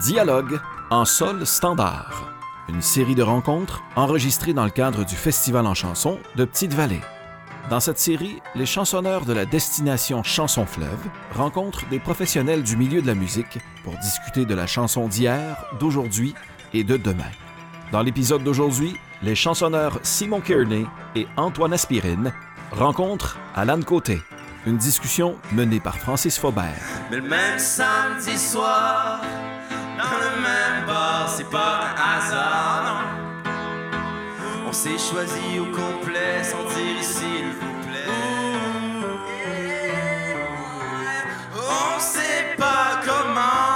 Dialogue en sol standard. Une série de rencontres enregistrées dans le cadre du Festival en chanson de Petite-Vallée. Dans cette série, les chansonneurs de la destination Chanson Fleuve rencontrent des professionnels du milieu de la musique pour discuter de la chanson d'hier, d'aujourd'hui et de demain. Dans l'épisode d'aujourd'hui, les chansonneurs Simon Kearney et Antoine Aspirine rencontrent Alan Côté. Une discussion menée par Francis Faubert. Mais le même samedi soir, dans le même bar, c'est pas un hasard, non. On s'est choisi au complet sans dire s'il vous plaît. On sait pas comment,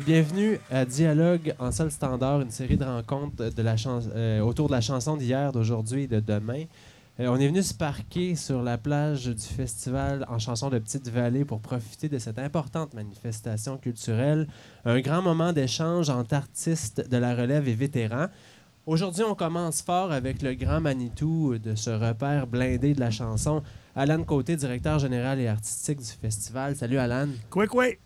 bienvenue à Dialogue en salle standard, une série de rencontres euh, autour de la chanson d'hier, d'aujourd'hui et de demain. Euh, on est venu se parquer sur la plage du festival en chanson de Petite-Vallée pour profiter de cette importante manifestation culturelle, un grand moment d'échange entre artistes de la relève et vétérans. Aujourd'hui, on commence fort avec le grand Manitou de ce repère blindé de la chanson, Alan Côté, directeur général et artistique du festival. Salut Alan. Quoi, quoi?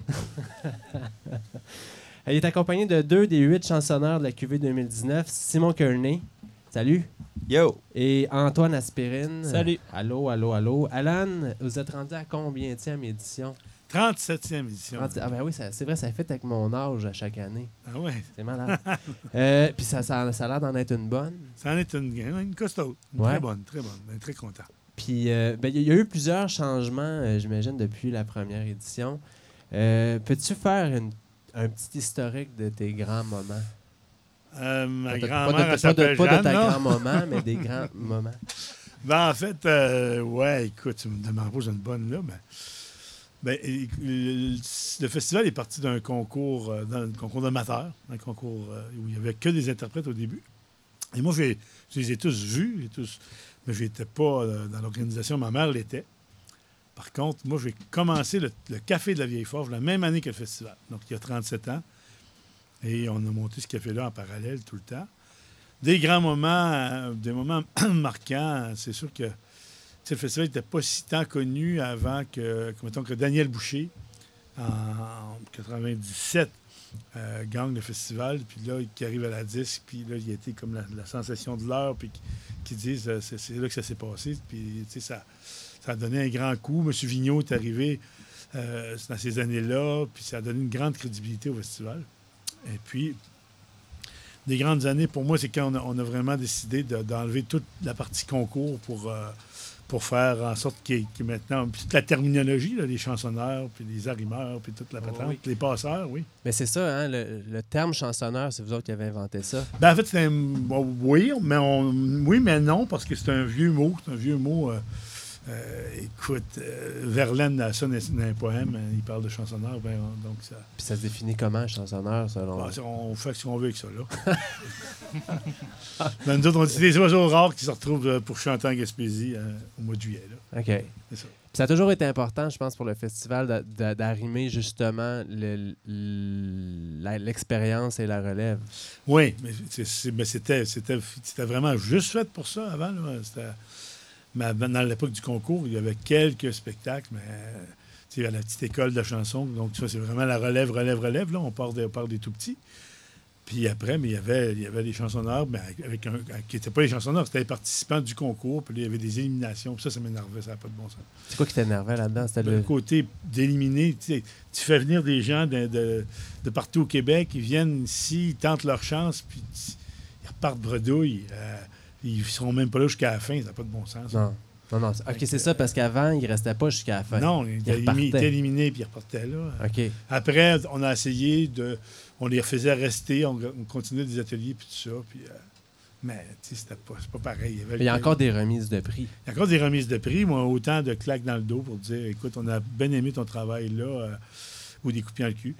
Elle est accompagnée de deux des huit chansonneurs de la QV 2019, Simon Kearney. Salut. Yo! Et Antoine Aspirine. Salut. Allô, allô, allô. Alan, vous êtes rendu à combien de édition? 37e édition. Ah ben oui, c'est vrai, ça fait avec mon âge à chaque année. Ah ouais, C'est malade. Euh, Puis ça, ça, ça a l'air d'en être une bonne. ça en est une, une costaud. Une Ouais. Très bonne, très bonne. Ben, très content. Puis euh, ben, il y, a eu plusieurs changements, euh, j'imagine, depuis la première édition. Euh, Peux-tu faire une- un petit historique de tes grands moments? Ma Pas de- grand-mère, pas ta grand-maman, mais des grands moments. Ben, en fait, ouais, écoute, tu me demandes pas, j'ai une bonne là, mais... Ben, le, le festival est parti d'un concours, d'un concours d'amateurs, un concours où il n'y avait que des interprètes au début. Et moi, j'ai- je les ai tous vus, tous, mais je n'étais pas euh, dans l'organisation. Ma mère l'était. Par contre, moi, j'ai commencé le, le Café de la Vieille Forge la même année que le festival, donc il y a 37 ans. Et on a monté ce café-là en parallèle tout le temps. Des grands moments, euh, des moments marquants. C'est sûr que le festival n'était pas si tant connu avant que, que, mettons, que Daniel Boucher, en 97, euh, gagne le festival, puis là, qui arrive à la disque, puis là, il a été comme la, sensation de l'heure, puis qui, disent euh, c'est là que ça s'est passé, puis tu sais, ça, ça a donné un grand coup. M. Vigneault est arrivé euh, dans ces années-là, puis ça a donné une grande crédibilité au festival. Et puis, des grandes années, pour moi, c'est quand on a, vraiment décidé de- d'enlever toute la partie concours pour, pour faire en sorte qu'il ait maintenant puis toute la terminologie, là, les chansonneurs, puis les arrimeurs, puis toute la Oh, patente, oui. les passeurs, oui. Mais c'est ça, hein, le, le terme chansonneur, c'est vous autres qui avez inventé ça. Ben, en fait, c'est un. bon, oui, mais on, oui, mais non, parce que c'est un vieux mot. C'est un vieux mot. euh, euh, écoute, euh, Verlaine, dans ça, dans dans un poème, euh, il parle de chansonneur. Ben, on- donc, ça, Puis ça se définit comment, chansonneur, selon ça, on fait ce qu'on veut avec ça, là. Ben, nous autres, on dit des oiseaux rares qui se retrouvent euh, pour chanter en Gaspésie euh, au mois de juillet. Là. OK. C'est ça. Puis ça a toujours été important, je pense, pour le festival d'a- d'a- d'arrimer justement le- l'expérience et la relève. Oui, mais c'était- c'était vraiment juste fait pour ça avant. là. Mais dans l'époque du concours, il y avait quelques spectacles, mais tu sais, à la petite école de chanson. Donc, ça, c'est vraiment la relève, relève, relève. Là, on part, des- on part des tout petits. Puis après, mais il y avait, il y avait des chansonneurs, mais avec- un, qui n'étaient pas les chansonneurs, c'était les participants du concours. Puis là, il y avait des éliminations. Puis ça, ça m'énervait, ça n'a pas de bon sens. C'est quoi qui t'énervait là-dedans? C'était Le le... côté d'éliminer, tu sais, tu fais venir des gens de, de- de partout au Québec, ils viennent ici, ils tentent leur chance, puis ils repartent bredouille. euh, ils seront même pas là jusqu'à la fin, ça n'a pas de bon sens. Non. Non, non. OK, c'est ça, parce qu'avant, il restait pas jusqu'à la fin. Non, ils étaient repartaient. élimi- étaient éliminés, puis ils repartaient là. OK. Après, on a essayé de. On les faisait rester, on, on continuait des ateliers, puis tout ça. Puis, euh, mais, tu sais, c'était pas, c'est pas pareil. Il il y a encore des remises de prix. Il y a encore des remises de prix, moi, autant de claques dans le dos pour dire écoute, on a bien aimé ton travail là. euh, ou des coups de pied dans le cul.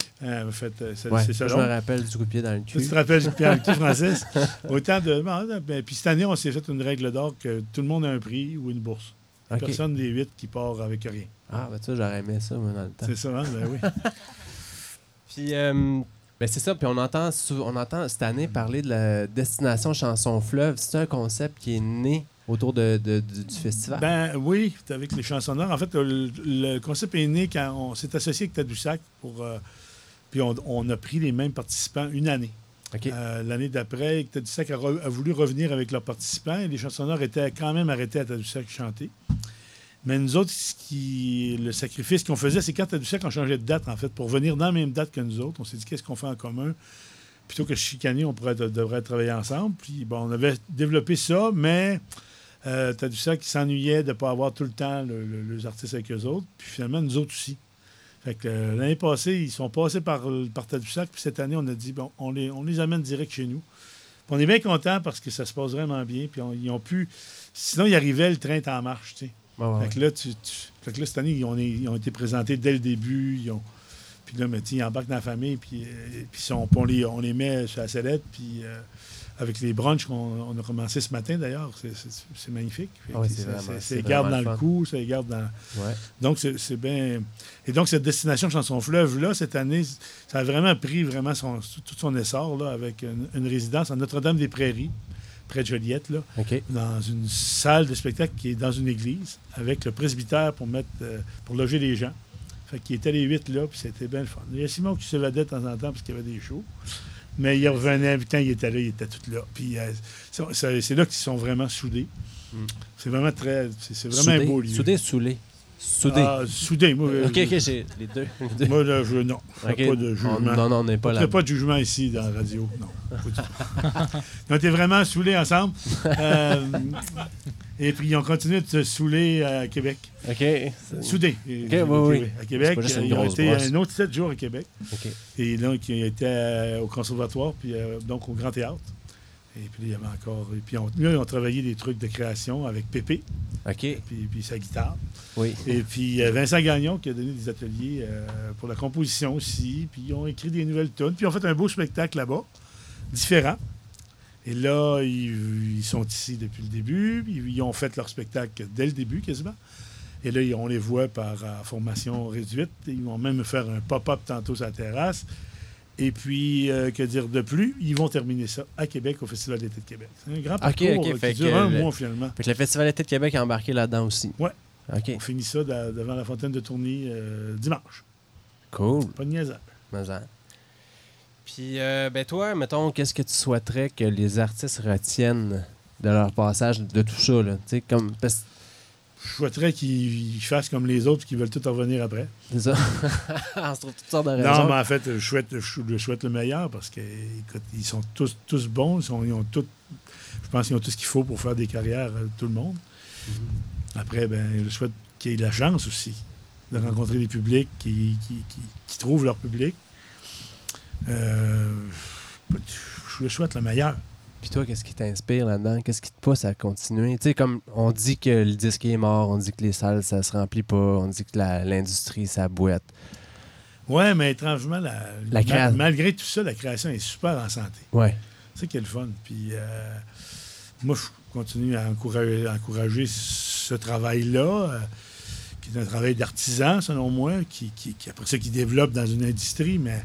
En fait, euh, c'est Ouais, ça. je me rappelle du coup de pied dans le Tu cul. te rappelles du coup de pied dans le cul, Francis? Autant de. bon, ben, puis cette année, on s'est fait une règle d'or que tout le monde a un prix ou une bourse. Personne des huit qui part avec rien. Ah, ben ça, j'aurais aimé ça, moi, dans le temps. C'est ça, hein? Ben oui. Puis, euh, ben c'est ça. Puis on entend, on entend cette année parler de la destination chanson fleuve. C'est un concept qui est né autour de, de- du, du festival? Ben oui, avec les chansonneurs. En fait, le, le concept est né quand on s'est associé avec Tadoussac pour. euh, puis on, on a pris les mêmes participants une année. Euh, L'année d'après, Tadoussac a, re- a voulu revenir avec leurs participants et les chansonneurs étaient quand même arrêtés à Tadoussac chanter. Mais nous autres, ce qui, le sacrifice qu'on faisait, c'est quand Tadoussac, on changeait de date, en fait, pour venir dans la même date que nous autres. On s'est dit, qu'est-ce qu'on fait en commun? Plutôt que chicaner, on pourrait, devrait travailler ensemble. Puis, bon, on avait développé ça, mais euh, Tadoussac qui s'ennuyait de ne pas avoir tout le temps le- le- les artistes avec eux autres. Puis finalement, nous autres aussi. Fait que euh, l'année passée, ils sont passés par, par Tadoussac. Puis cette année, on a dit, bon, on les, on les amène direct chez nous. Puis on est bien contents parce que ça se passe vraiment bien. Puis on- ils ont pu. Sinon, ils arrivaient, le train est en marche, tu sais. Ouais. Fait que là, tu, tu- fait que là, cette année, ils ont, ils ont été présentés dès le début. Ils ont, puis là, mais, tu ils embarquent dans la famille, puis, euh, puis on, les, on les met sur la sellette, puis euh, avec les brunchs qu'on on a commencé ce matin, d'ailleurs, c'est- magnifique. Ah que c'est ça- vraiment- ça- c'est ça les garde vraiment dans le cou, ça les garde dans... Ouais. Donc, c'est bien... Et donc, cette destination Chanson Fleuve-là, cette année, ça a vraiment pris vraiment son, tout son essor, là, avec une, une résidence à Notre-Dame-des-Prairies, près de Joliette, là dans une salle de spectacle qui est dans une église avec le presbytère pour mettre euh, pour loger les gens. Fait qu'ils étaient les huit là, puis c'était bien le fun. Il y a Simon qui se vadait de temps en temps parce qu'il y avait des shows. Mais il revenait, puis quand il était là, il était tout là. Puis euh, c'est- là qu'ils sont vraiment soudés. Mm. C'est vraiment très. C'est c'est vraiment Soudé. un beau lieu. Soudé, soudé. Soudé. Ah, soudés, moi. euh, OK, OK, j'ai les deux. les deux. Moi, là, je, non. Je fais OK. pas de jugement. On- non, non, on n'est pas Il n'y là. a pas de jugement ici dans la radio. Non. pas du tout. Ils ont été vraiment saoulés ensemble. Euh, et puis, ils ont continué de se saouler à Québec. OK. Soudés. oui, oui. À Québec. ils ont été brosse. un autre sept jours à Québec. OK. Et donc, ils étaient euh, au conservatoire, puis euh, donc au Grand Théâtre. Et puis, il y avait encore. Et puis, on, là, ils ont travaillé des trucs de création avec Pépé, OK. puis, puis sa guitare. Oui. Et puis Vincent Gagnon qui a donné des ateliers euh, pour la composition aussi. Puis ils ont écrit des nouvelles tunes. Puis ils ont fait un beau spectacle là-bas, différent. Et là, ils, ils sont ici depuis le début. Ils ont fait leur spectacle dès le début quasiment. Et là, on les voit par euh, formation réduite. Ils vont même faire un pop-up tantôt sur la terrasse. Et puis, euh, que dire de plus, ils vont terminer ça à Québec, au Festival d'été de Québec. C'est un grand parcours fait qui dure un le- mois finalement. Fait que le Festival d'été de Québec est embarqué là-dedans aussi. Ouais. OK. On finit ça devant la fontaine de Tourny euh, dimanche. Cool. Pas de niaisage. En. Puis, euh, ben toi, mettons, qu'est-ce que tu souhaiterais que les artistes retiennent de leur passage de tout ça, là? Comme... parce- Je souhaiterais qu'ils fassent comme les autres qui veulent tout revenir après. C'est ça. On se trouve toutes sortes de raisons. Non, mais en fait, je souhaite, je, souhaite le meilleur parce qu'ils sont tous, tous bons. Ils, ils ont tout, je pense qu'ils ont tout ce qu'il faut pour faire des carrières, euh, tout le monde. Mhm. Après, ben, je souhaite qu'ils aient la chance aussi de rencontrer des publics qui, qui, qui- qui trouvent leur public. Euh, je le souhaite le meilleur. Puis toi, qu'est-ce qui t'inspire là-dedans? Qu'est-ce qui te pousse à continuer? Tu sais, comme on dit que le disque est mort, on dit que les salles, ça se remplit pas, on dit que l'industrie, ça boite. Ouais, mais étrangement, la, La créa- malgré tout ça, la création est super en santé. Ouais. C'est ça qui est le fun. Puis euh, moi, je continue à encourager, à encourager ce travail-là, euh, qui est un travail d'artisan, selon moi, qui, qui, qui, après ça, qui développe dans une industrie. Mais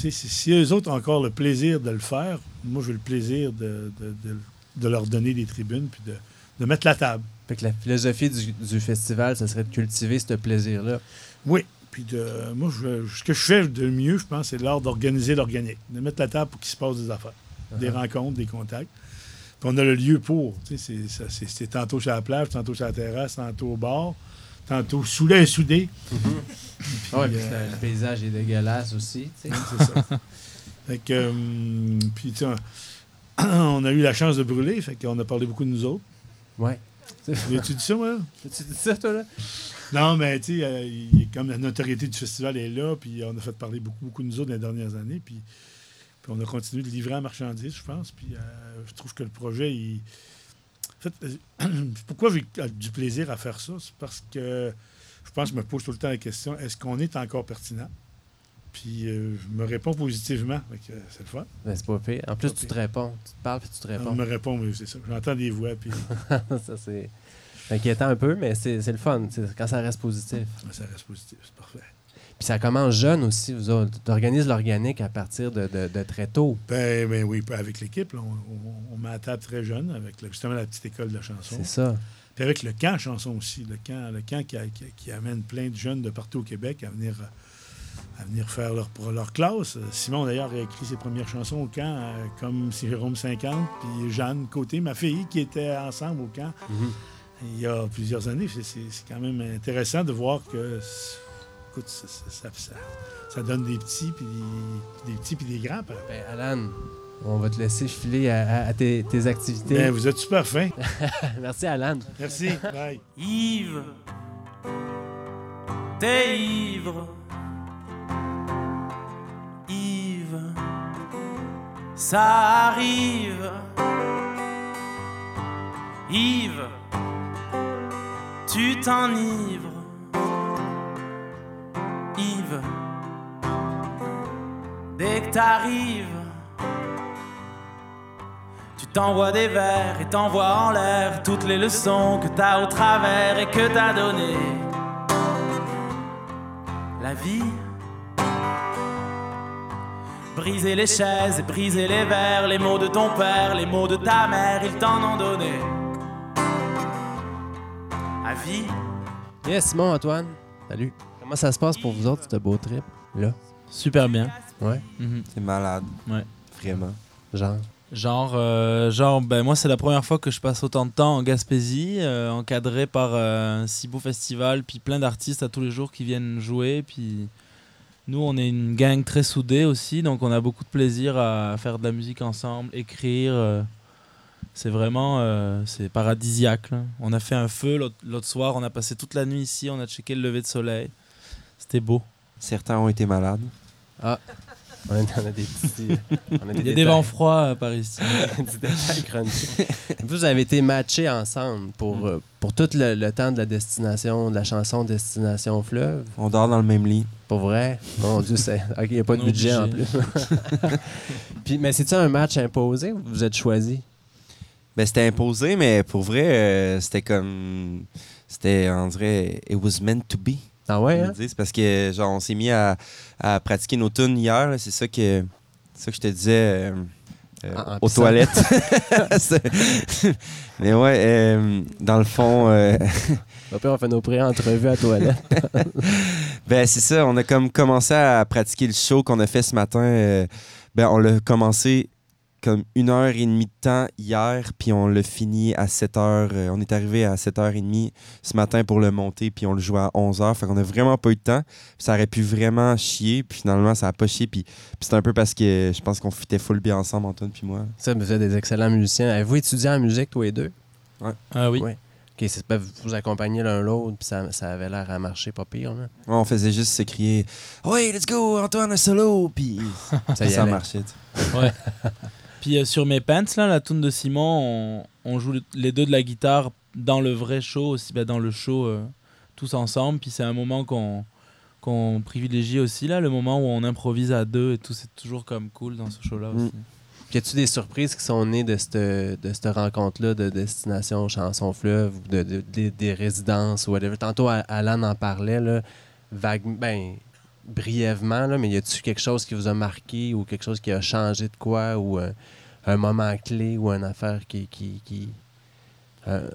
si, si eux autres ont encore le plaisir de le faire, moi, j'ai le plaisir de, de- de- de leur donner des tribunes puis de, de mettre la table. Fait que la philosophie du, du festival, ça serait de cultiver ce plaisir-là. Oui. Puis de, moi, je- ce que je fais de mieux, je pense, c'est l'art d'organiser l'organique, de mettre la table pour qu'il se passe des affaires. des Uh-huh. rencontres, des contacts. Puis on a le lieu pour. C'est tantôt sur la plage, tantôt sur la terrasse, tantôt au bar, tantôt et soudé. Puis, Ouais, puis euh, le paysage est dégueulasse aussi, c'est ça. fait que, puis, tu sais, on, a eu la chance de brûler, fait qu'on a parlé beaucoup de nous autres. Ouais. Tu dit ça, moi? Tu dis ça, toi, là? Non, mais tu sais, euh, comme la notoriété du festival est là, puis on a fait parler beaucoup, beaucoup de nous autres dans les dernières années, puis, puis on a continué de livrer en marchandises, je pense, puis euh, je trouve que le projet, il... Fait, pourquoi j'ai du plaisir à faire ça? C'est parce que je pense que je me pose tout le temps la question, est-ce qu'on est encore pertinent? Puis euh, je me réponds positivement. Euh, c'est le fun. Ben, c'est pas pire. En plus, tu te réponds. Tu te parles puis tu te On réponds. me répond, mais c'est ça. J'entends des voix, puis ça, c'est inquiétant un peu, mais c'est le fun c'est quand ça reste positif. ça reste positif. C'est parfait. Puis ça commence jeune aussi. Vous autres. Tu organises l'organique à partir de, de- de très tôt. Ben, ben oui, avec l'équipe, on, on- on met à table très jeune, avec justement la petite école de chanson. C'est ça. Puis avec le camp chanson aussi, le camp, le camp qui, a- qui- qui amène plein de jeunes de partout au Québec à venir, à venir faire leur, pour leur classe. Simon, d'ailleurs, a écrit ses premières chansons au camp, euh, comme Jérôme 50, puis Jeanne Côté, ma fille, qui était ensemble au camp Mhm. il y a plusieurs années. C'est- quand même intéressant de voir que écoute, ça, ça- ça- ça- ça donne des petits, puis des, des petits, puis des grands. par- Ben, Alan, on va te laisser filer à, à- à tes, tes activités. Ben, vous êtes super fin. Merci, Alan. Merci. Bye. Yves, t'es ivre. Yves, ça arrive. Yves, tu t'enivres. Dès que t'arrives. Tu t'envoies des vers et t'envoies en l'air toutes les leçons que t'as au travers et que t'as donné. La vie. Briser les chaises et briser les verres, les mots de ton père, les mots de ta mère, ils t'en ont donné. La vie. Yes, Simon, Antoine. Salut. Comment ça se passe pour vous autres, ce beau trip? Là? Super bien. Ouais. Mhm. C'est malade. Ouais. Vraiment. Genre? Genre, euh, genre ben moi, c'est la première fois que je passe autant de temps en Gaspésie, euh, encadré par euh, un si beau festival, puis plein d'artistes à tous les jours qui viennent jouer. Puis nous, on est une gang très soudée aussi, donc on a beaucoup de plaisir à faire de la musique ensemble, écrire. euh, c'est vraiment euh, c'est paradisiaque. là. On a fait un feu l'autre soir, on a passé toute la nuit ici, on a checké le lever de soleil. C'était beau. Certains ont été malades. On a, on a des petits. on a Il y a des vents froids euh, par ici. Des. Vous avez été matchés ensemble pour, euh, pour tout le, le temps de la destination, de la chanson Destination Fleuve? On dort dans le même lit. Pour vrai? Mon Dieu, c'est. OK, il n'y a pas de budget en plus. Puis, mais c'est-tu un match imposé ou vous êtes choisi? Ben, c'était imposé, mais pour vrai, euh, c'était comme. C'était, on dirait, it was meant to be. Ah ouais, ils hein? parce que, genre, on s'est mis à, à pratiquer nos tunes hier. C'est ça que, c'est ça que je te disais euh, euh, En- en aux pissant. toilettes. C'est- mais ouais, euh, dans le fond. euh, Après, on fait nos pré-entrevues à toilette. Ben, c'est ça. On a comme commencé à pratiquer le show qu'on a fait ce matin. euh, ben, on l'a commencé comme une heure et demie de temps hier, puis on l'a fini à 7 heures. euh, on est arrivé à 7h30 ce matin pour le monter, puis on le jouait à 11 heures. Fait qu'on a vraiment pas eu de temps. Puis ça aurait pu vraiment chier, puis finalement, ça a pas chié. Puis, c'est un peu parce que je pense qu'on fitait full bien ensemble, Antoine puis moi. Ça, vous êtes des excellents musiciens. Avez-vous étudié en musique, tous les deux? Ah oui. Ouais. OK, c'est pas vous vous accompagnez l'un l'autre, puis ça, ça avait l'air à marcher pas pire, là. Ouais, on faisait juste se crier « Ouais, let's go, Antoine, un solo! » Puis Ça ça marchait. tu sais. Puis euh, sur mes pants, là, la tune de Simon, on, on joue le- les deux de la guitare dans le vrai show aussi, ben, dans le show euh, tous ensemble. Puis c'est un moment qu'on qu'on privilégie aussi, là, le moment où on improvise à deux et tout. C'est toujours comme cool dans ce show-là aussi. Puis y a-tu des surprises qui sont nées de cette, de cette rencontre-là de Destination Chanson Fleuve ou de, de- des- des résidences ou whatever? Tantôt, Alan en parlait, là, vague, ben, brièvement, là, mais y a-tu quelque chose qui vous a marqué ou quelque chose qui a changé de quoi ou euh, un moment clé ou une affaire qui. qui, qui euh,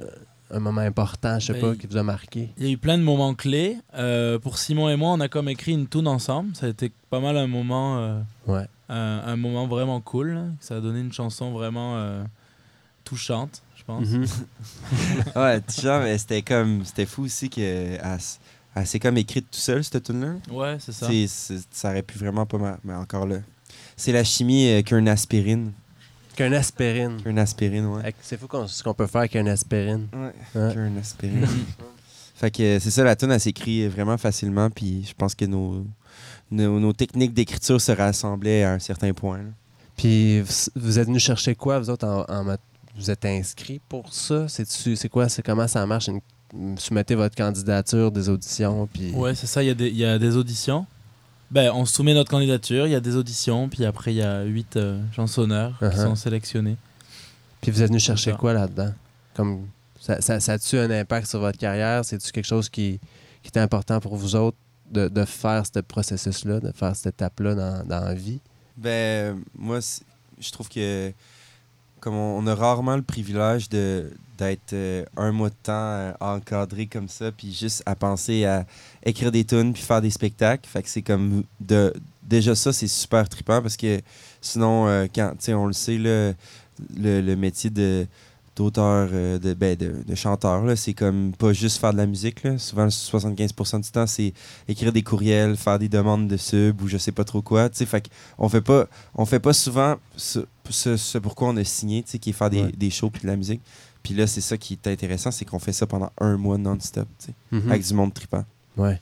un moment important, je sais Ben, pas, qui vous a marqué? Il y a eu plein de moments clés. Euh, pour Simon et moi, on a comme écrit une tune ensemble. Ça a été pas mal un moment, euh, Ouais. un, un moment vraiment cool. là. Ça a donné une chanson vraiment euh, touchante, je pense. Mhm. Ouais, genre, mais c'était comme. C'était fou aussi que. Elle s'est comme écrite tout seul, cette tune-là. Ouais, c'est ça. C'est- c'est- Ça aurait pu vraiment pas mal. Mais encore là. C'est la chimie euh, qu'un aspirine. Qu'un aspirine. Qu'un aspirine, ouais. C'est fou qu'on- ce qu'on peut faire avec un aspirine. Ouais. Ouais. Qu'un aspirine. fait que euh, c'est ça, la tune, elle s'écrit vraiment facilement. Puis je pense que nos, nos, nos techniques d'écriture se rassemblaient à un certain point. là. Puis vous, êtes venu chercher quoi, vous autres, en, en mat- vous êtes inscrits pour ça? C'est-tu- C'est quoi? C'est comment ça marche? Une- soumettez votre candidature, des auditions, puis... Ouais, c'est ça. Il y, a des- il y a des auditions. Ben, on soumet notre candidature, il y a des auditions, puis après il y a huit euh, chansonneurs qui Uh-huh. sont sélectionnés. Puis vous êtes venu chercher quoi là-dedans? Comme ça, ça, ça a-tu un impact sur votre carrière? C'est-tu quelque chose qui, qui est important pour vous autres de, de faire ce processus-là, de faire cette étape-là dans, dans la vie? Ben, moi, je trouve que comme on, a rarement le privilège d'être euh, un mois de temps euh, encadré comme ça, puis juste à penser à écrire des tunes puis faire des spectacles. Fait que c'est comme de déjà ça, c'est super trippant parce que sinon, euh, quand tu on le sait le métier de d'auteur, euh, de, ben, de, de chanteur, là, c'est comme pas juste faire de la musique. Là. Souvent, 75% du temps, c'est écrire des courriels, faire des demandes de sub ou je sais pas trop quoi. Fait on fait pas on fait pas souvent ce, ce, ce pourquoi on a signé, qui est faire des, Ouais. des shows puis de la musique. Puis là, c'est ça qui est intéressant, c'est qu'on fait ça pendant un mois non-stop, Mhm. avec du monde trippant. Ouais.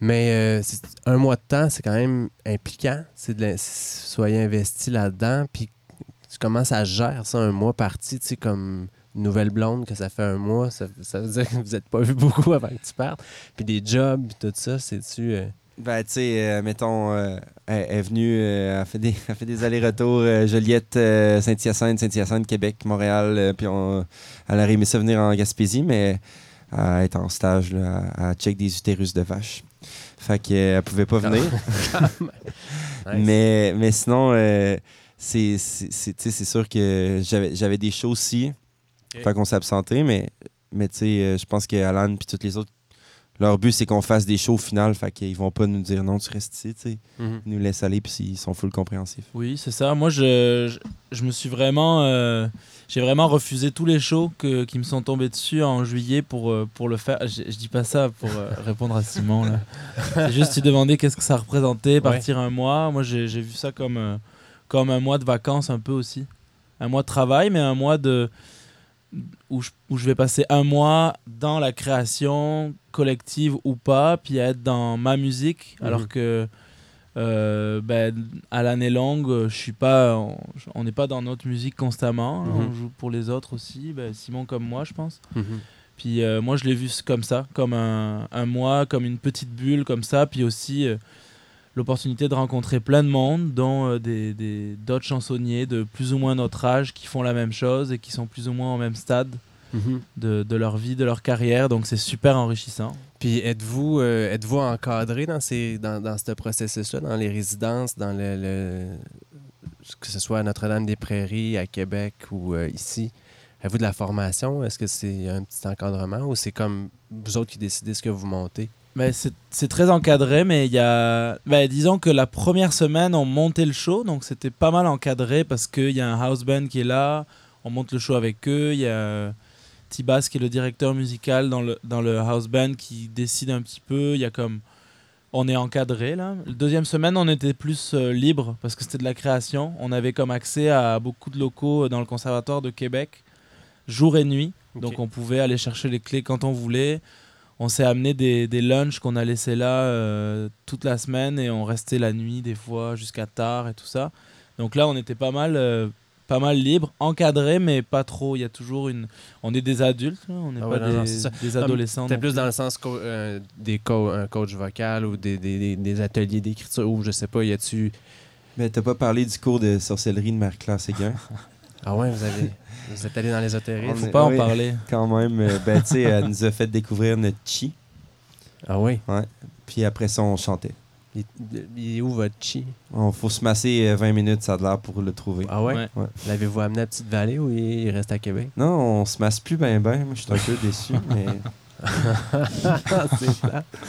Mais euh, un mois de temps, c'est quand même impliquant. C'est de soyez investi là-dedans. Puis comment ça se gère, ça, un mois parti, tu sais, comme une nouvelle blonde, que ça fait un mois, ça, ça veut dire que vous n'êtes pas vu beaucoup avant que tu partes. Puis des jobs, puis tout ça, c'est-tu. euh, Ben, tu sais, euh, mettons, euh, elle elle est venue, euh, elle, fait des, elle fait des allers-retours, Joliette, Saint-Hyacinthe, Saint-Hyacinthe, Québec, Montréal, puis on, elle aurait aimé ça venir en Gaspésie, mais elle est en stage, là, à, à check des utérus de vache. Fait qu'elle pouvait pas venir. nice. Mais, mais sinon, c'est c'est- c'est- tu sais, c'est sûr que j'avais j'avais des shows aussi. Fait qu'on s'est absenté, mais, mais tu sais, euh, je pense que Alan puis tous les autres, leur but, c'est qu'on fasse des shows au final. Fait qu'ils vont pas nous dire non, tu restes ici, tu sais. Mhm. Ils nous laissent aller, puis ils sont full compréhensifs. Oui, c'est ça. Moi, je, je, je me suis vraiment. euh, j'ai vraiment refusé tous les shows que, qui me sont tombés dessus en juillet pour, euh, pour le faire. Je, je dis pas ça pour euh, répondre à Simon. là. C'est juste, tu demandais qu'est-ce que ça représentait, partir un mois. Moi, j'ai j'ai vu ça comme, euh, comme un mois de vacances un peu aussi. Un mois de travail, mais un mois de. Où je, où je vais passer un mois dans la création collective ou pas, puis à être dans ma musique, Mhm. alors que euh, ben, à l'année longue, je suis pas, on- n'est pas dans notre musique constamment. hein, Mhm. On joue pour les autres aussi, ben, Simon comme moi, je pense. Mhm. Puis euh, moi, je l'ai vu comme ça, comme un, un mois, comme une petite bulle, comme ça. Puis aussi euh, l'opportunité de rencontrer plein de monde, dont euh, des des- d'autres chansonniers de plus ou moins notre âge qui font la même chose et qui sont plus ou moins au même stade Mhm. de, de leur vie, de leur carrière. Donc c'est super enrichissant. Puis êtes-vous euh, êtes-vous encadré dans, ces, dans, dans ce processus-là, dans les résidences, dans le, le- que ce soit à Notre-Dame-des-Prairies, à Québec ou euh, ici? Avez-vous de la formation? Est-ce que c'est un petit encadrement ou c'est comme vous autres qui décidez ce que vous montez? Ben, c'est très encadré, mais il y a. ben, disons que la première semaine, on montait le show, donc c'était pas mal encadré parce qu'il y a un house band qui est là, on monte le show avec eux, il y a Tibas qui est le directeur musical dans le, dans le house band qui décide un petit peu, il y a comme. On est encadré là. La deuxième semaine, on était plus euh, libre parce que c'était de la création. On avait comme accès à beaucoup de locaux dans le Conservatoire de Québec, jour et nuit. Donc on pouvait aller chercher les clés quand on voulait. On s'est amené des, des lunchs qu'on a laissés là euh, toute la semaine et on restait la nuit des fois jusqu'à tard et tout ça. Donc là, on était pas mal, euh, pas mal libre, encadré, mais pas trop. Il y a toujours une. On est des adultes, là, on n'est Ah pas ouais, non, non, des, des adolescents. C'était plus dans le sens co- euh, des co- un coach vocal ou des, des- des- des ateliers d'écriture ou je sais pas, y a-tu. Mais t'as pas parlé du cours de sorcellerie de Marie-Claire Séguin? Ah ouais, vous avez. Vous êtes allé dans l'ésotérisme? On Faut pas en parler. Quand même, euh, ben, tu sais, elle nous a fait découvrir notre chi. Ah oui? Puis après ça, on chantait. Il, il est où votre chi? On faut se masser euh, 20 minutes, ça a l'air, pour le trouver. Ah ouais? Ouais. L'avez-vous amené à Petite-Vallée ou il reste à Québec? Non, on se masse plus ben ben. Moi, je suis un peu déçu, mais...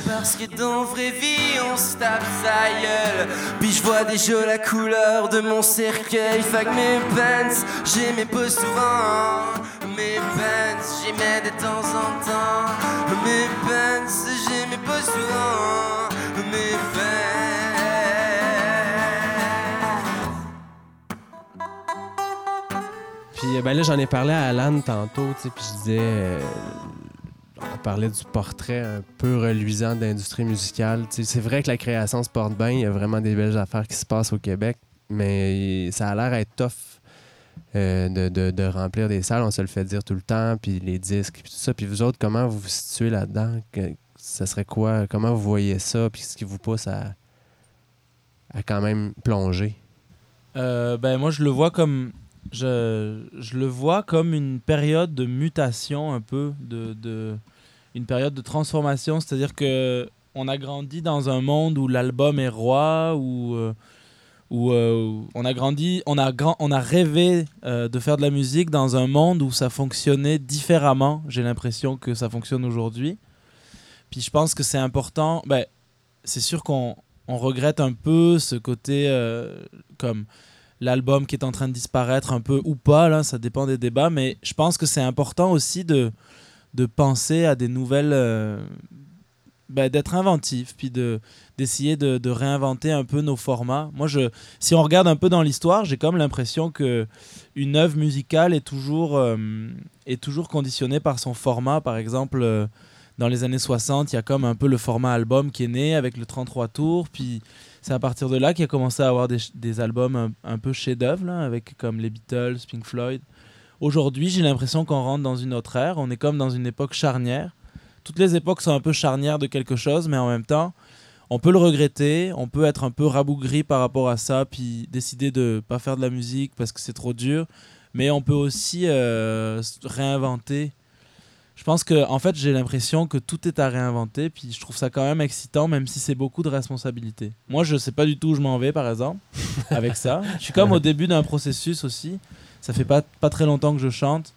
Parce que dans vraie vie on se tape sa gueule. Puis je vois déjà la couleur de mon cercueil. Fait que mes pants, j'aimais pas souvent Mes pants, j'aimais de temps en temps. Mes pants, j'aimais pas souvent Mes pants. Puis euh, ben là, j'en ai parlé à Alan tantôt, tu sais, puis je disais. euh, parlait du portrait un peu reluisant de l'industrie musicale. C'est vrai que la création se porte bien, il y a vraiment des belles affaires qui se passent au Québec, mais ça a l'air être tough euh, de, de- remplir des salles, on se le fait dire tout le temps, puis les disques, puis tout ça. Puis vous autres, comment vous vous situez là-dedans? Ça serait quoi? Comment vous voyez ça? Puis ce qui vous pousse à, a quand même plongé. Euh, ben, moi, je le vois comme. Je, je le vois comme une période de mutation, un peu, de, de une période de transformation. C'est-à-dire que on a grandi dans un monde où l'album est roi, où, euh, euh, on a grandi, on a, grand, on a rêvé euh, de faire de la musique dans un monde où ça fonctionnait différemment. J'ai l'impression que ça fonctionne aujourd'hui. Puis je pense que c'est important. Ben, c'est sûr qu'on on regrette un peu ce côté comme l'album qui est en train de disparaître un peu ou pas, là, ça dépend des débats, mais je pense que c'est important aussi de, de penser à des nouvelles... euh, ben, d'être inventif, puis de, d'essayer de, réinventer un peu nos formats. Moi, je, si on regarde un peu dans l'histoire, j'ai comme l'impression que une œuvre musicale est toujours, euh, est toujours conditionnée par son format. Par exemple, euh, dans les années 60, il y a comme un peu le format album qui est né avec le 33 tours, puis c'est à partir de là qu'il a commencé à avoir des, des albums un, un peu chefs-d'œuvre, avec comme les Beatles, Pink Floyd. Aujourd'hui, j'ai l'impression qu'on rentre dans une autre ère, on est comme dans une époque charnière. Toutes les époques sont un peu charnières de quelque chose, mais en même temps, on peut le regretter, on peut être un peu rabougri par rapport à ça, puis décider de pas faire de la musique parce que c'est trop dur, mais on peut aussi euh, réinventer. Je pense que, en fait, j'ai l'impression que tout est à réinventer, puis je trouve ça quand même excitant, même si c'est beaucoup de responsabilités. Moi, je sais pas du tout où je m'en vais, par exemple, avec ça. Je suis comme au début d'un processus aussi. Ça fait pas, pas très longtemps que je chante.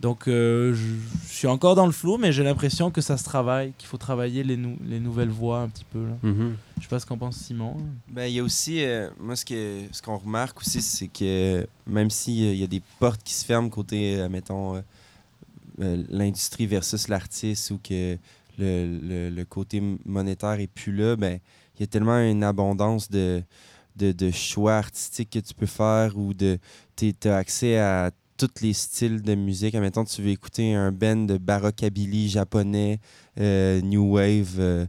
Donc, euh, je, suis encore dans le flou, mais j'ai l'impression que ça se travaille, qu'il faut travailler les, nou- les nouvelles voix un petit peu. Là. Je sais pas ce qu'en pense Simon. Ben, il y a aussi, euh, moi, ce que ce qu'on remarque aussi, c'est que même s'il y a des portes qui se ferment côté, euh, mettons, euh, euh, l'industrie versus l'artiste ou que le, le- le côté monétaire est plus là, ben, il y a tellement une abondance de, de, de choix artistiques que tu peux faire ou de tu as accès à tous les styles de musique. Admettons, tu veux écouter un band de barockabilly japonais, euh, new wave, euh,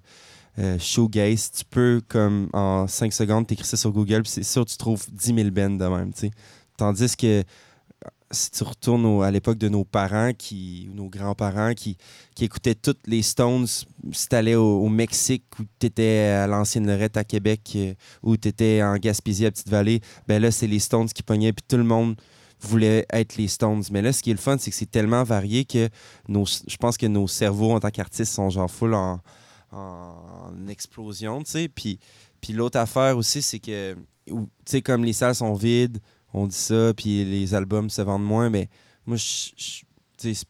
euh, tu peux, comme en 5 secondes, t'écris ça sur Google, c'est sûr tu trouves 10 000 bands de même. Tandis que si tu retournes à l'époque de nos parents qui, ou nos grands-parents qui, qui écoutaient toutes les Stones, si t'allais au, au Mexique ou t'étais à l'ancienne Lorette à Québec euh, ou t'étais en Gaspésie à Petite-Vallée, ben là, c'est les Stones qui pognaient, puis tout le monde voulait être les Stones. Mais là, ce qui est le fun, c'est que c'est tellement varié que nos, je pense que nos cerveaux en tant qu'artistes sont genre full en, en explosion, tu sais. Puis, puis l'autre affaire aussi, c'est que, tu sais, comme les salles sont vides, on dit ça, puis les albums se vendent moins, mais moi, je-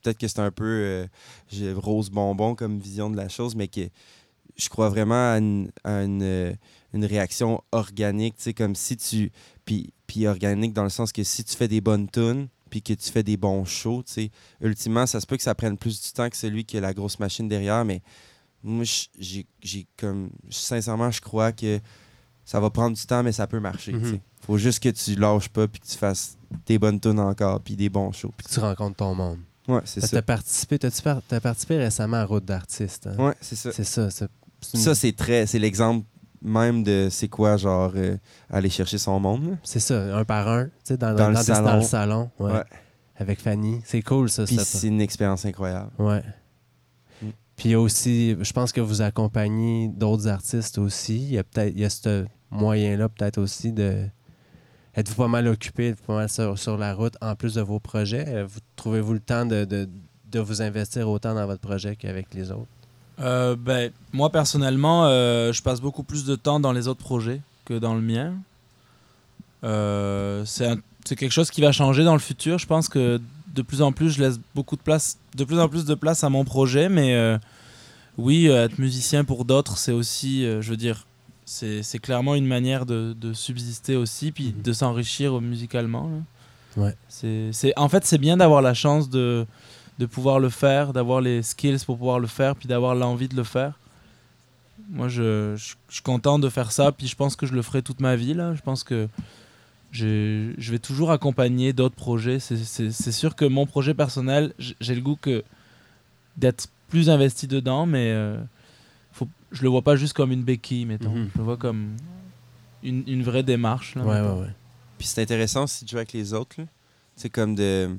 peut-être que c'est un peu euh, rose bonbon comme vision de la chose, mais que je crois vraiment à une, euh, une réaction organique, comme si tu... Puis, puis organique dans le sens que si tu fais des bonnes tunes, puis que tu fais des bons shows, ultimement, ça se peut que ça prenne plus du temps que celui qui a la grosse machine derrière, mais moi, j'ai comme... Sincèrement, je crois que ça va prendre du temps, mais ça peut marcher, sais. Mhm. Faut juste que tu lâches pas, puis que tu fasses des bonnes tunes encore, puis des bons shows. Puis que tu rencontres ton monde. Ouais, c'est Tu ça. as participé, par- t'as participé récemment à Route d'artiste. hein? Ouais, c'est ça. C'est ça. une- Ça, c'est très... C'est l'exemple même de c'est quoi, genre, euh, aller chercher son monde. C'est ça, un par un, tu sais, dans, Dans le dans- salon. dans le salon. ouais. Ouais. Avec Fanny. C'est cool, ça. C'est une expérience incroyable. Ouais. Mm. Puis aussi, je pense que vous accompagnez d'autres artistes aussi. Il y a peut-être, il y a moyen-là peut-être aussi de. Êtes-vous pas mal occupé, pas mal sur, sur la route en plus de vos projets? Euh, Vous, trouvez-vous le temps de, de, de vous investir autant dans votre projet qu'avec les autres? Euh, ben, moi, personnellement, euh, je passe beaucoup plus de temps dans les autres projets que dans le mien. Euh, c'est quelque chose qui va changer dans le futur. Je pense que de plus en plus, je laisse beaucoup de place, de plus en plus de place à mon projet. Mais oui, être musicien pour d'autres, c'est aussi, je veux dire, c'est clairement une manière de, de subsister aussi, puis Mhm. de s'enrichir musicalement. là. Ouais. C'est, en fait, c'est bien d'avoir la chance de, de pouvoir le faire, d'avoir les skills pour pouvoir le faire, puis d'avoir l'envie de le faire. Moi, je, je- je suis content de faire ça, puis je pense que je le ferai toute ma vie. Là. Je pense que je, je vais toujours accompagner d'autres projets. C'est, sûr que mon projet personnel, j'ai le goût que d'être plus investi dedans, mais euh, je le vois pas juste comme une béquille, mettons. Mhm. Je le vois comme une, une vraie démarche. Là, Ouais, ouais, ouais. Puis c'est intéressant aussi de jouer avec les autres. là. C'est comme de.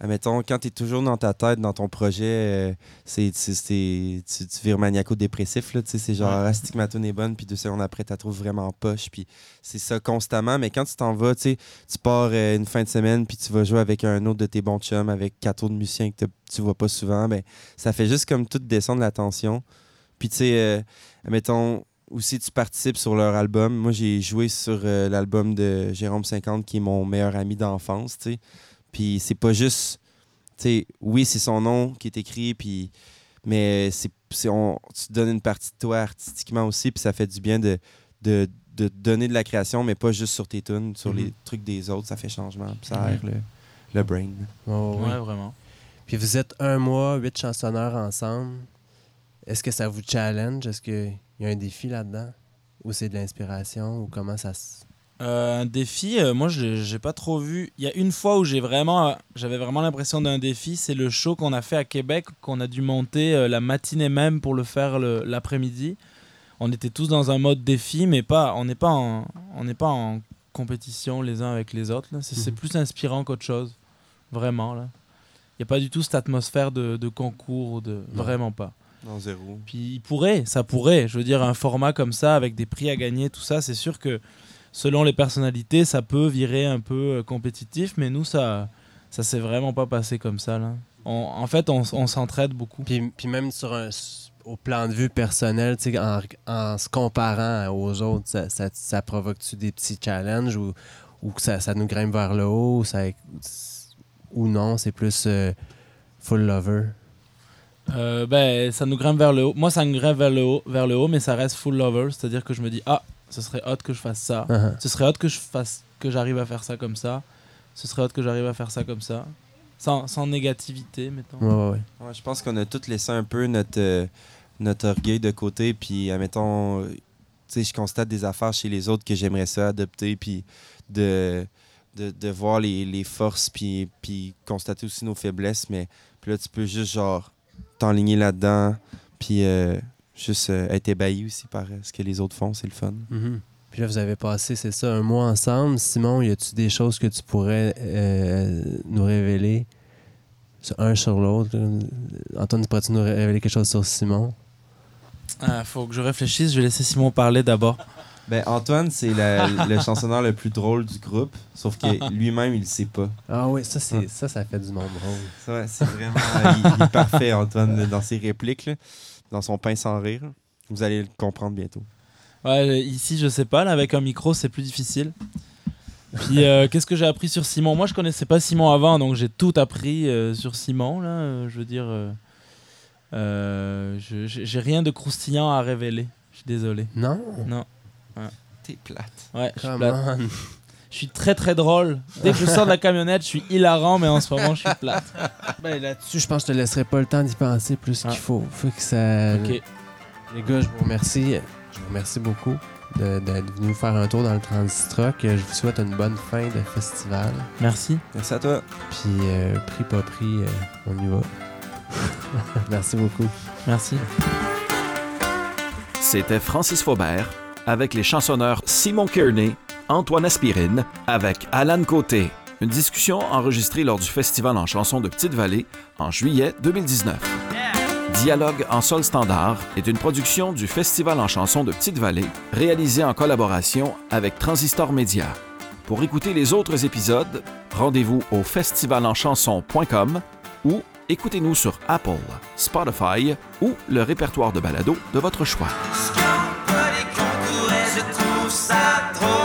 admettons, quand tu es toujours dans ta tête, dans ton projet, euh, c'est, c'est, c'est- tu, tu vires maniaco-dépressif. Là, tu sais, c'est genre, Ouais. ah, ma tune est bonne, puis deux secondes après, tu la trouves vraiment poche. Puis c'est ça constamment. Mais quand tu t'en vas, tu sais, tu pars euh, une fin de semaine, puis tu vas jouer avec un autre de tes bons chums, avec quatre autres musiciens que tu vois pas souvent, ben, ça fait juste comme tout descendre la tension. Puis tu sais, euh, admettons, aussi tu participes sur leur album. Moi, j'ai joué sur euh, l'album de Jérôme 50, qui est mon meilleur ami d'enfance, tu sais. Puis c'est pas juste, tu sais, oui, c'est son nom qui est écrit, puis, mais c'est, on, tu te donnes une partie de toi artistiquement aussi, puis ça fait du bien de, de, de donner de la création, mais pas juste sur tes tunes, sur Mhm. les trucs des autres, ça fait changement, puis ça Mhm. aère le, le brain. Oh, oui. Ouais, vraiment. Puis vous êtes un mois, huit chansonneurs ensemble. Est-ce que ça vous challenge? Est-ce qu'il y a un défi là-dedans? Ou c'est de l'inspiration? Ou comment ça se... Euh, un défi, euh, moi je j'ai pas trop vu. Il y a une fois où j'ai vraiment, euh, j'avais vraiment l'impression d'un défi, c'est le show qu'on a fait à Québec, qu'on a dû monter euh, la matinée même pour le faire l'après-midi. On était tous dans un mode défi, mais pas, on n'est pas en, on n'est pas en compétition les uns avec les autres. C'est Mhm. plus inspirant qu'autre chose, vraiment là. Il y a pas du tout cette atmosphère de, de concours, ou de Non. vraiment pas. Non, zéro. Puis il pourrait, ça pourrait. Je veux dire, un format comme ça, avec des prix à gagner, tout ça, c'est sûr que selon les personnalités, ça peut virer un peu euh, compétitif, mais nous, ça ça s'est vraiment pas passé comme ça. Là. On- en fait, on, s'entraide beaucoup. Puis, puis même sur un, au plan de vue personnel, tu sais, en, en se comparant aux autres, ça, ça, ça provoque-tu des petits challenges ou, ou que ça, ça nous grimpe vers le haut ou, ça, ou non, c'est plus euh, full lover? Euh, ben, ça nous grimpe vers le haut. Moi, ça me grimpe vers le haut, vers le haut mais ça reste full lover. C'est-à-dire que je me dis, ah, ce serait hot que je fasse ça. Uh-huh. Ce serait hot que je fasse, que j'arrive à faire ça comme ça. Ce serait hot que j'arrive à faire ça comme ça. Sans, sans négativité, mettons. Ouais, ouais, ouais. Ouais, je pense qu'on a tous laissé un peu notre, euh, notre orgueil de côté. Puis, admettons, tu sais, je constate des affaires chez les autres que j'aimerais ça adopter. Puis, de, de, de voir les, les forces. Puis, puis, constater aussi nos faiblesses. Mais, puis là, tu peux juste, genre, t'enligner là-dedans. Puis, euh, juste euh, être ébahi aussi par euh, ce que les autres font. C'est le fun. Mhm. Puis là, vous avez passé, c'est ça, un mois ensemble. Simon, y a-tu des choses que tu pourrais euh, nous révéler sur- un sur l'autre? Antoine, pourrais-tu nous révéler quelque chose sur Simon? Ah, faut que je réfléchisse. Je vais laisser Simon parler d'abord. Ben, Antoine, c'est la- le chansonneur le plus drôle du groupe. Sauf que lui-même, il le sait pas. Ah oui, ça, c'est, ça, ça fait du monde drôle. Ça, ouais, c'est vraiment. euh, il, il est parfait, Antoine, dans ses répliques, là, dans son pain sans rire. Vous allez le comprendre bientôt. Ouais, ici, je sais pas. Là, avec un micro, c'est plus difficile. Puis, euh, qu'est-ce que j'ai appris sur Simon? Moi, je connaissais pas Simon avant, donc j'ai tout appris euh, sur Simon. Là, Euh, je veux dire, euh, euh, je- j'ai j'ai rien de croustillant à révéler. Je suis désolé. Non? Non. T'es plate. Ouais, je suis Come plate. on. Je suis très très drôle. Dès que je sors de la camionnette, je suis hilarant, mais en ce moment, je suis plate. Ben, là-dessus, je pense que je te laisserai pas le temps d'y penser plus qu'il Ah. faut. Faut que ça... Ok. Les gars, je vous remercie. Je vous remercie beaucoup de- d'être venus faire un tour dans le Transistrock. Je vous souhaite une bonne fin de festival. Merci. Merci à toi. Puis, euh, pris pas pris, euh, on y va. Merci beaucoup. Merci. C'était Francis Faubert avec les chansonneurs Simon Kearney, Antoine Aspirine, avec Alan Côté. Une discussion enregistrée lors du Festival en chansons de Petite-Vallée en juillet 2019. Dialogue en sol standard est une production du Festival en chansons de Petite-Vallée réalisée en collaboration avec Transistor Média. Pour écouter les autres épisodes, rendez-vous au festivalenchanson.com ou écoutez-nous sur Apple, Spotify ou le répertoire de balado de votre choix. Je